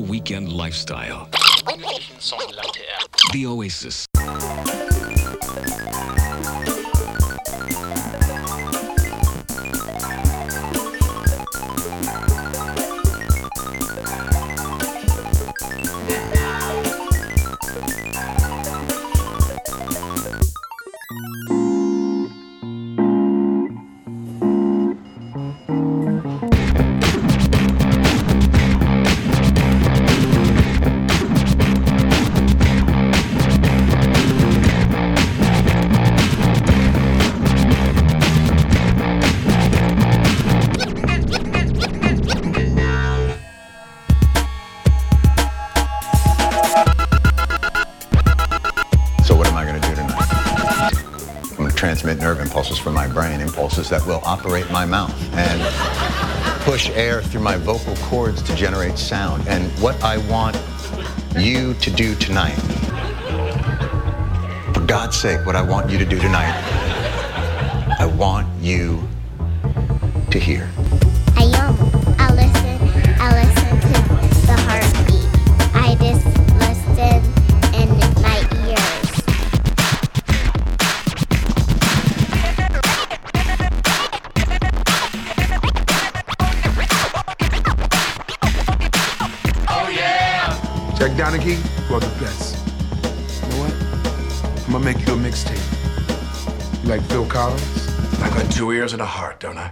weekend lifestyle. The Oasis. That will operate my mouth and push air through my vocal cords to generate sound. And what I want you to do tonight, for God's sake, what I want you to do tonight, I want you to hear. Are the best. You know what? I'm gonna make you a mixtape. You like Phil Collins? I got two ears and a heart, don't I?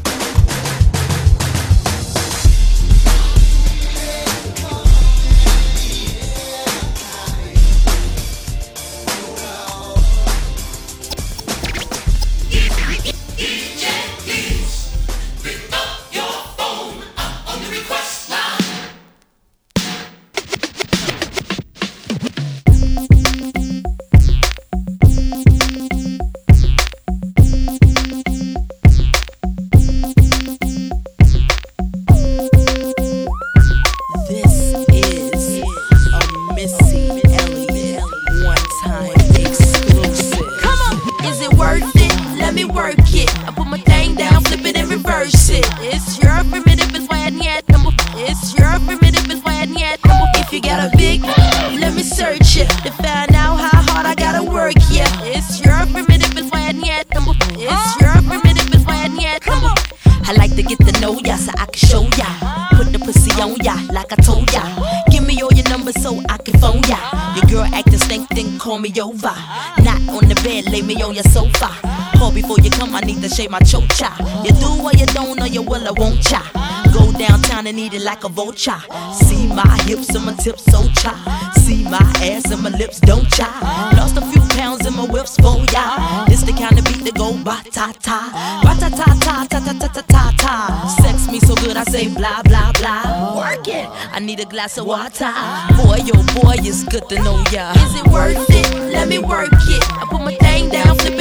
And eat it like a vulture. See my hips and my tips so cha. See my ass and my lips don't cha. Lost a few pounds in my whips for ya. This the kind of beat that go ba ta ta, ba ta ta ta ta ta ta ta ta ta. Sex me so good I say blah blah blah. Work it. I need a glass of water. Boy, yo boy, it's good to know ya. Is it worth it? Let me work it. I put my thing down, flip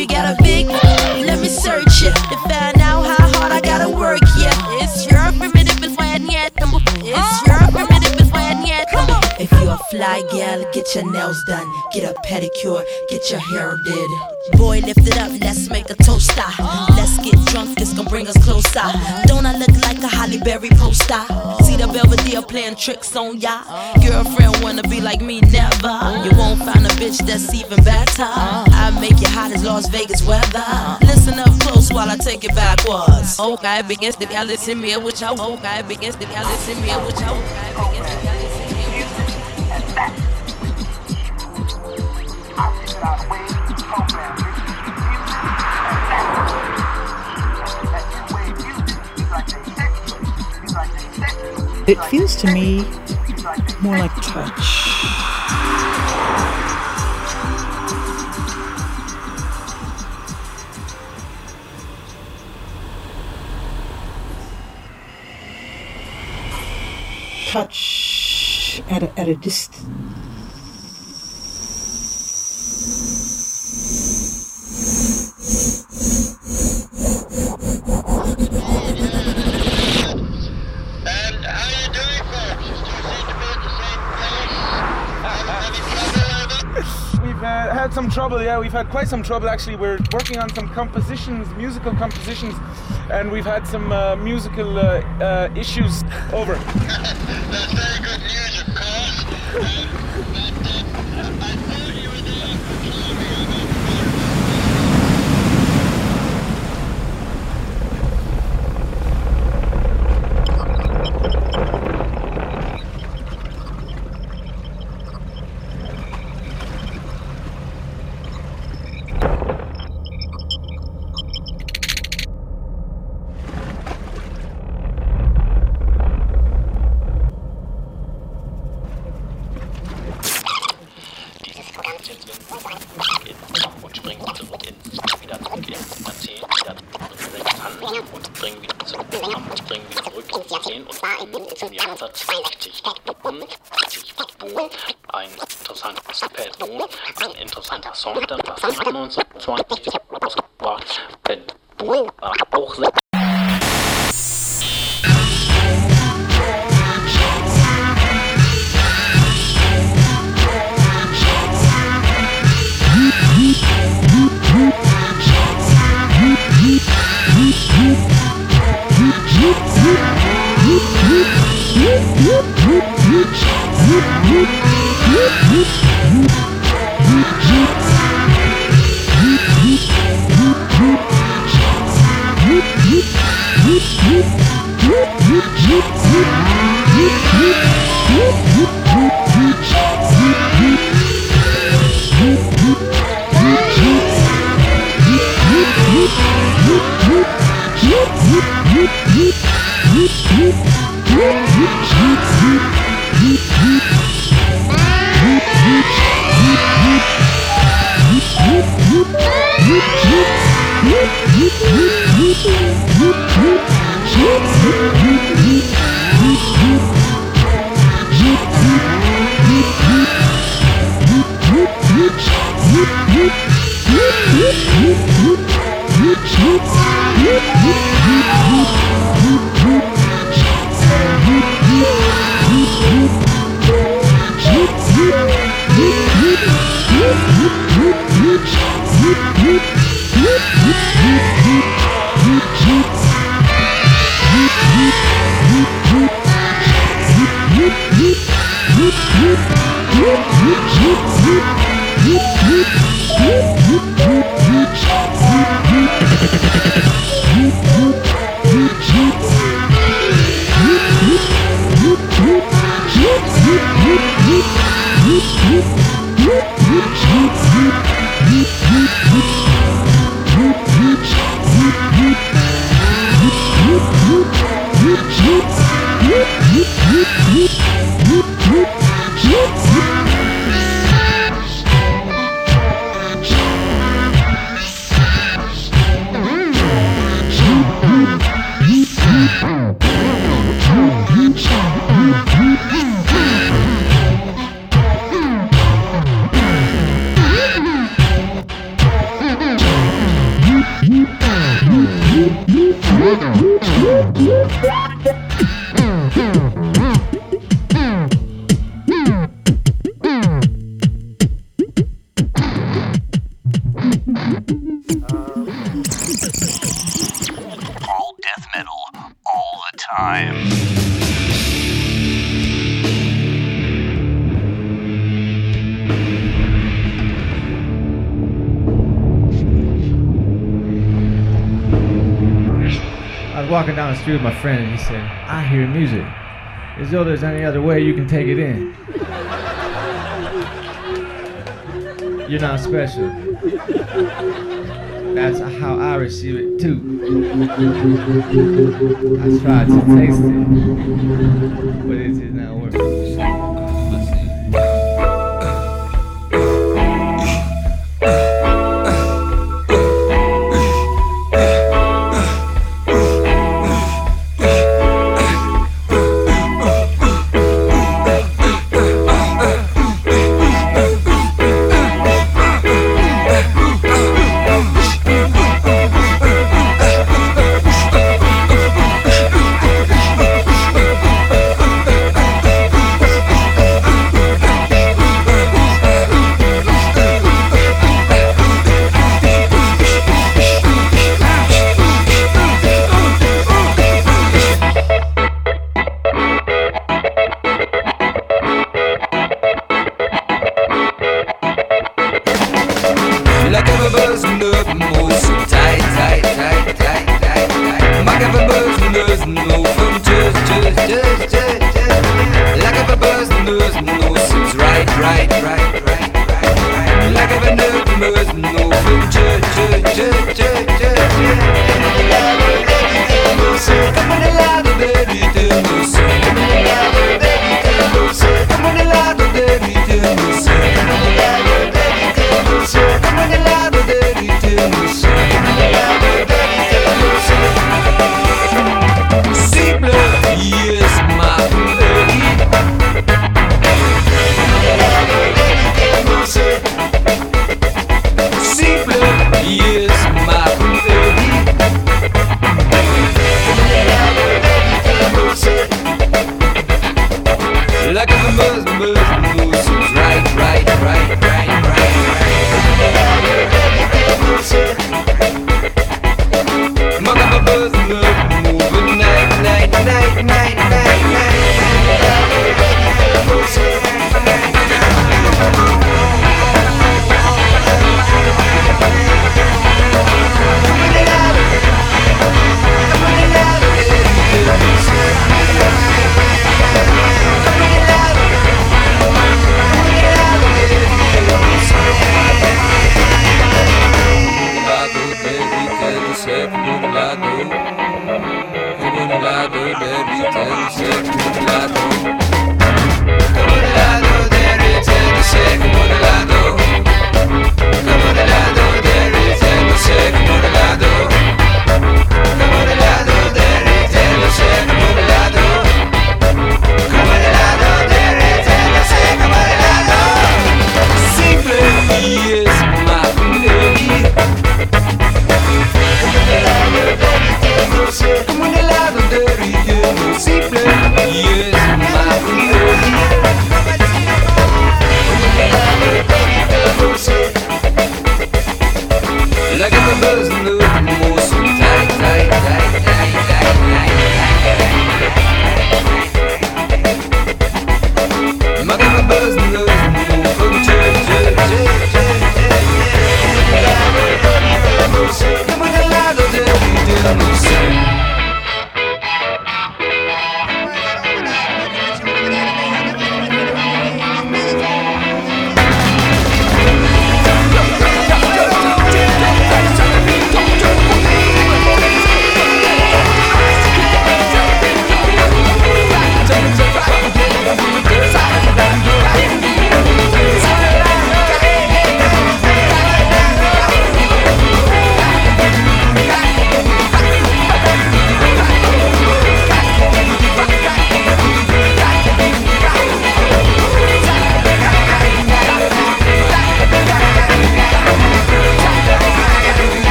you got a big, fly gal, get your nails done, get a pedicure, get your hair did. Boy, lift it up, let's make a toaster. Ah. Let's get drunk, it's gonna bring us closer. Don't I look like a Halle Berry poster? See the Belvedere playing tricks on ya. Girlfriend wanna be like me, never. You won't find a bitch that's even better. I make you hot as Las Vegas weather. Listen up close while I take it backwards. Okay, begins to y'all listen me, which I okay, begins to y'all listen me, which I okay, It feels to me more like touch. Touch at a, at a distance. And how you doing, folks? You still seem to be at the same place? Having, having trouble over? We've uh, had some trouble. Yeah, we've had quite some trouble actually. We're working on some compositions, musical compositions, and we've had some uh, musical uh, uh, issues. Over. music. As though there's any other way you can take it in. You're not special. That's how I receive it too. I tried to taste it, but it did not work.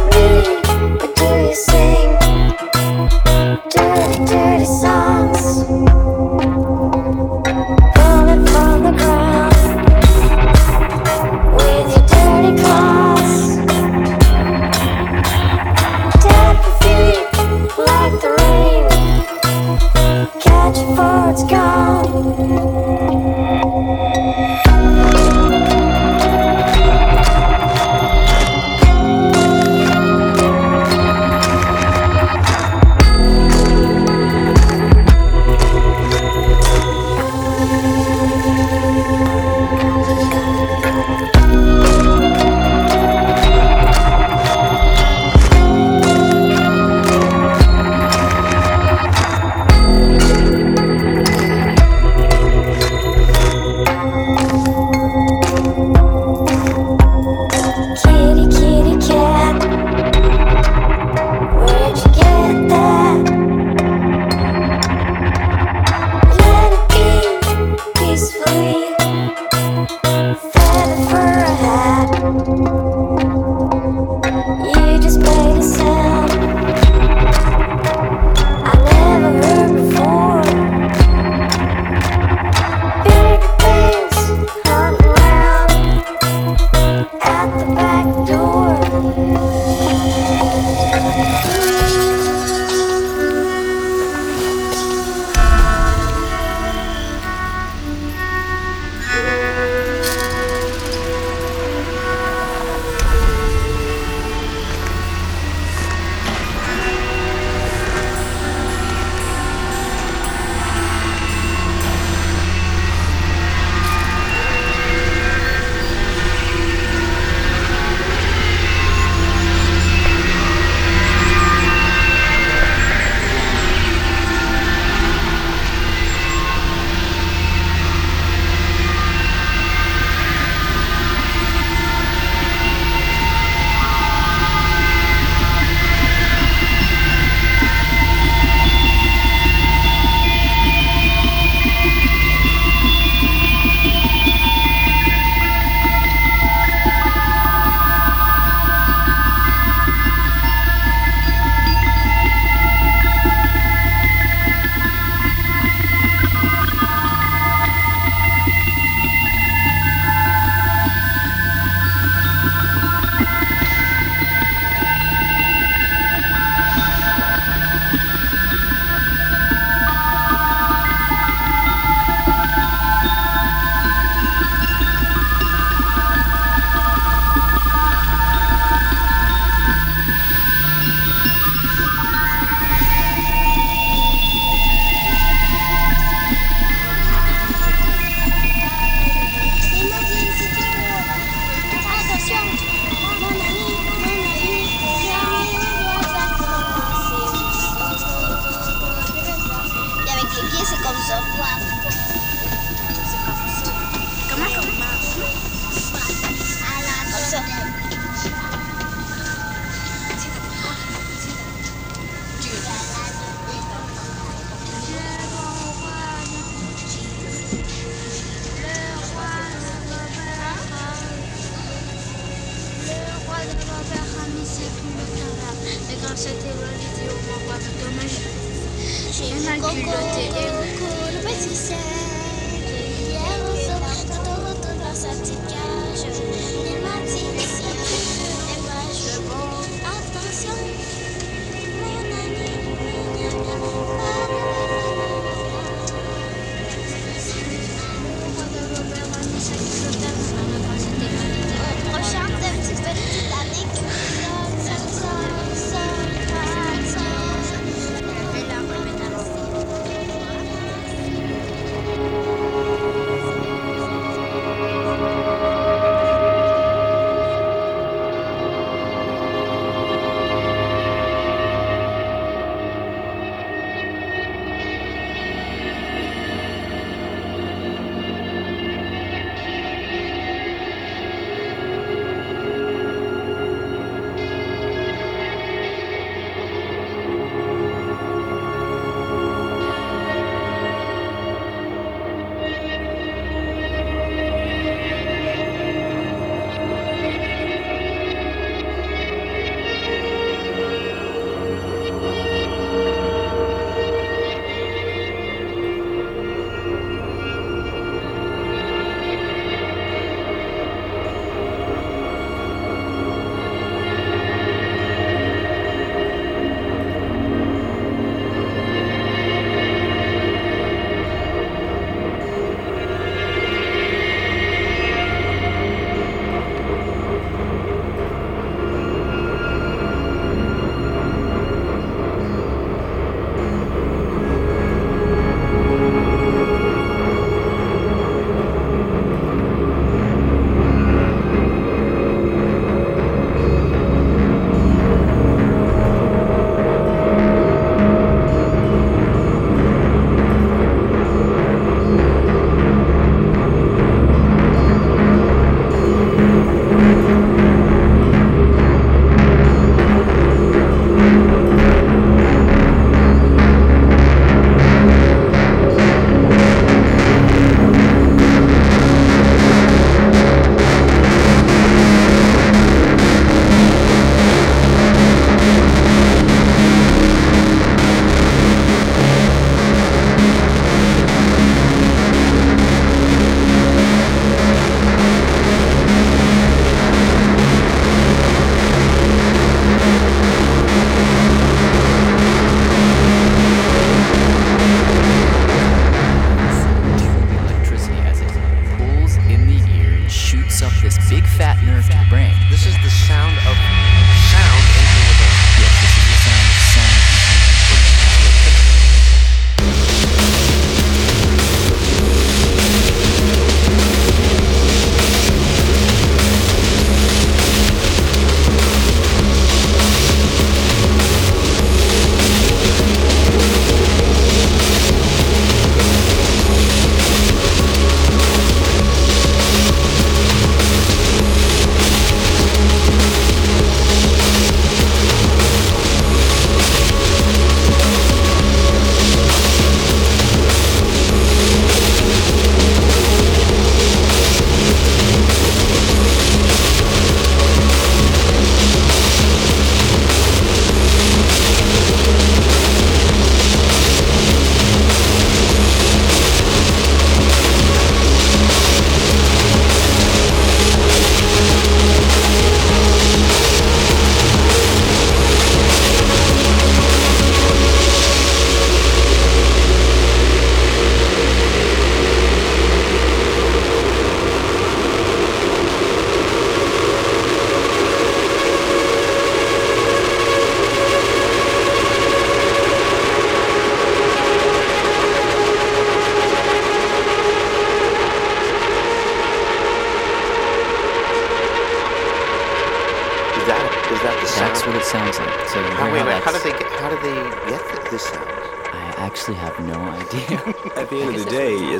Me,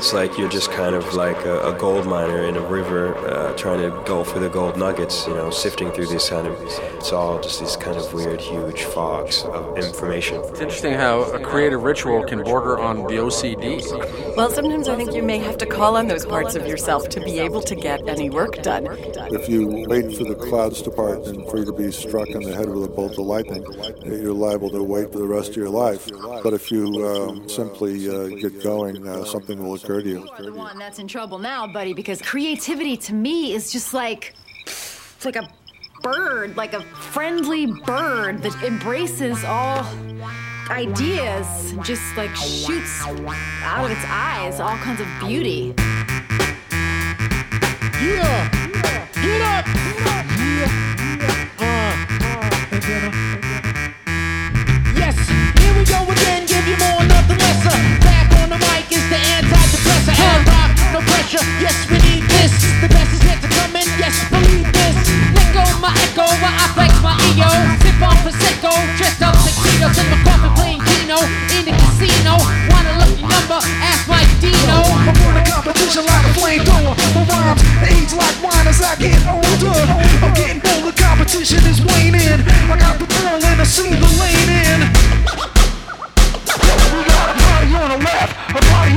it's like you're just kind of like a, a gold miner in a river trying to go for the gold nuggets, you know, sifting through these kind of, it's all just these kind of weird, huge fogs of information. It's interesting how a creative ritual can border on the OCD. Well, sometimes I think you may have to call on those parts of yourself to be able to get any work done. If you wait for the clouds to part and for you to be struck in the head with a bolt of lightning, you're liable to wait for the rest of your life. But if you um, simply uh, get going, uh, something will occur to you. The one that's in trouble now, buddy, because creativity to me is just like, it's like a bird, like a friendly bird that embraces all ideas, just like shoots out of its eyes all kinds of beauty. Yeah! Get up! Yes, here we go again, give you more, nothing lesser. Back on the mic is the no pressure. Yes, we need this. The best is yet to come in. Yes, believe this. Let go my Eggo I flex my ego. Sip on prosecco, dressed up tuxedos in my coffee playing Keno in the casino. Want a lucky number? Ask my Dino. I'm born a competition like a flamethrower. My rhymes age like wine as I get older. I'm getting bolder. Competition is waning. I got the ball and I see the lane in. We got a party on the left, a party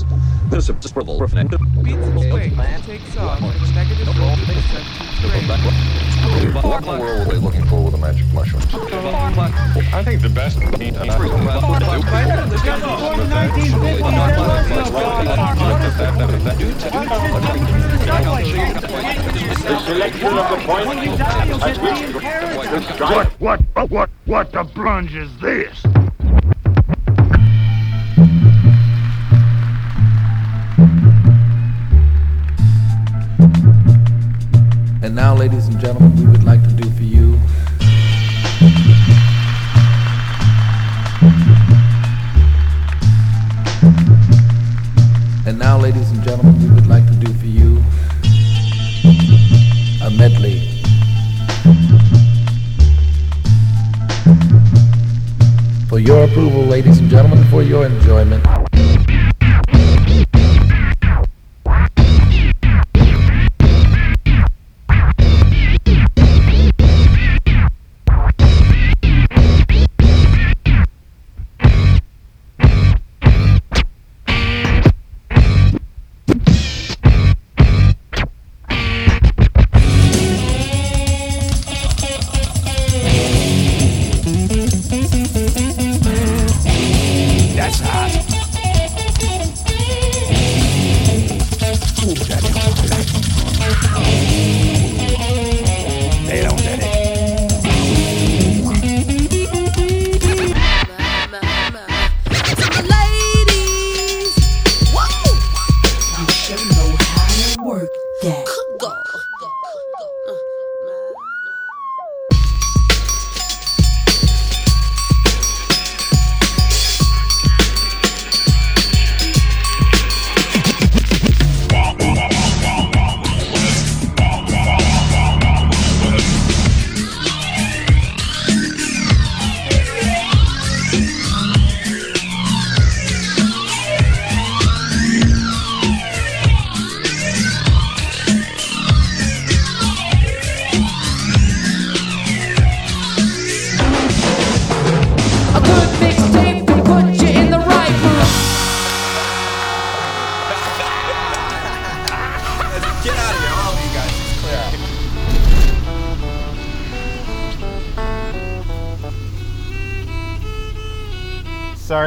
and. This is scribble. What, what in the world were they looking for with the magic mushrooms? I think the best. The selection of the point at which the strike. What, what, oh, what, what the plunge is this?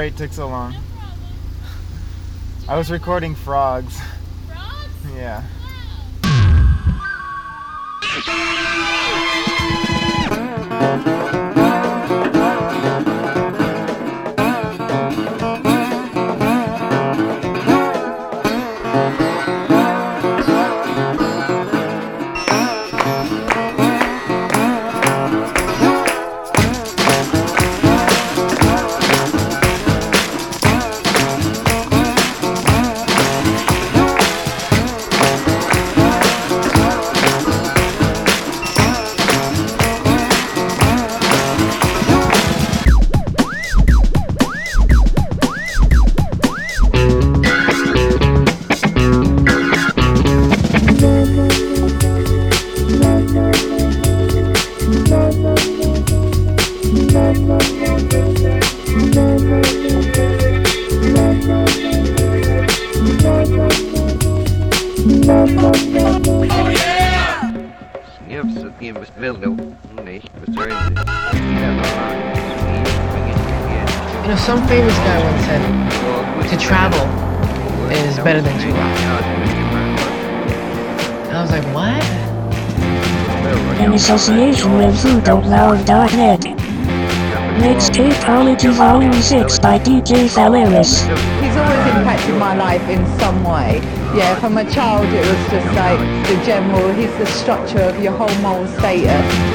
Sorry it took so long. I was recording frogs. Association with FoodOutLoud.net. Mixtapeology Volume 6 by DJ Phalaris. He's always impacted my life in some way. Yeah, from a child it was just like the general, he's the structure of your whole moral status.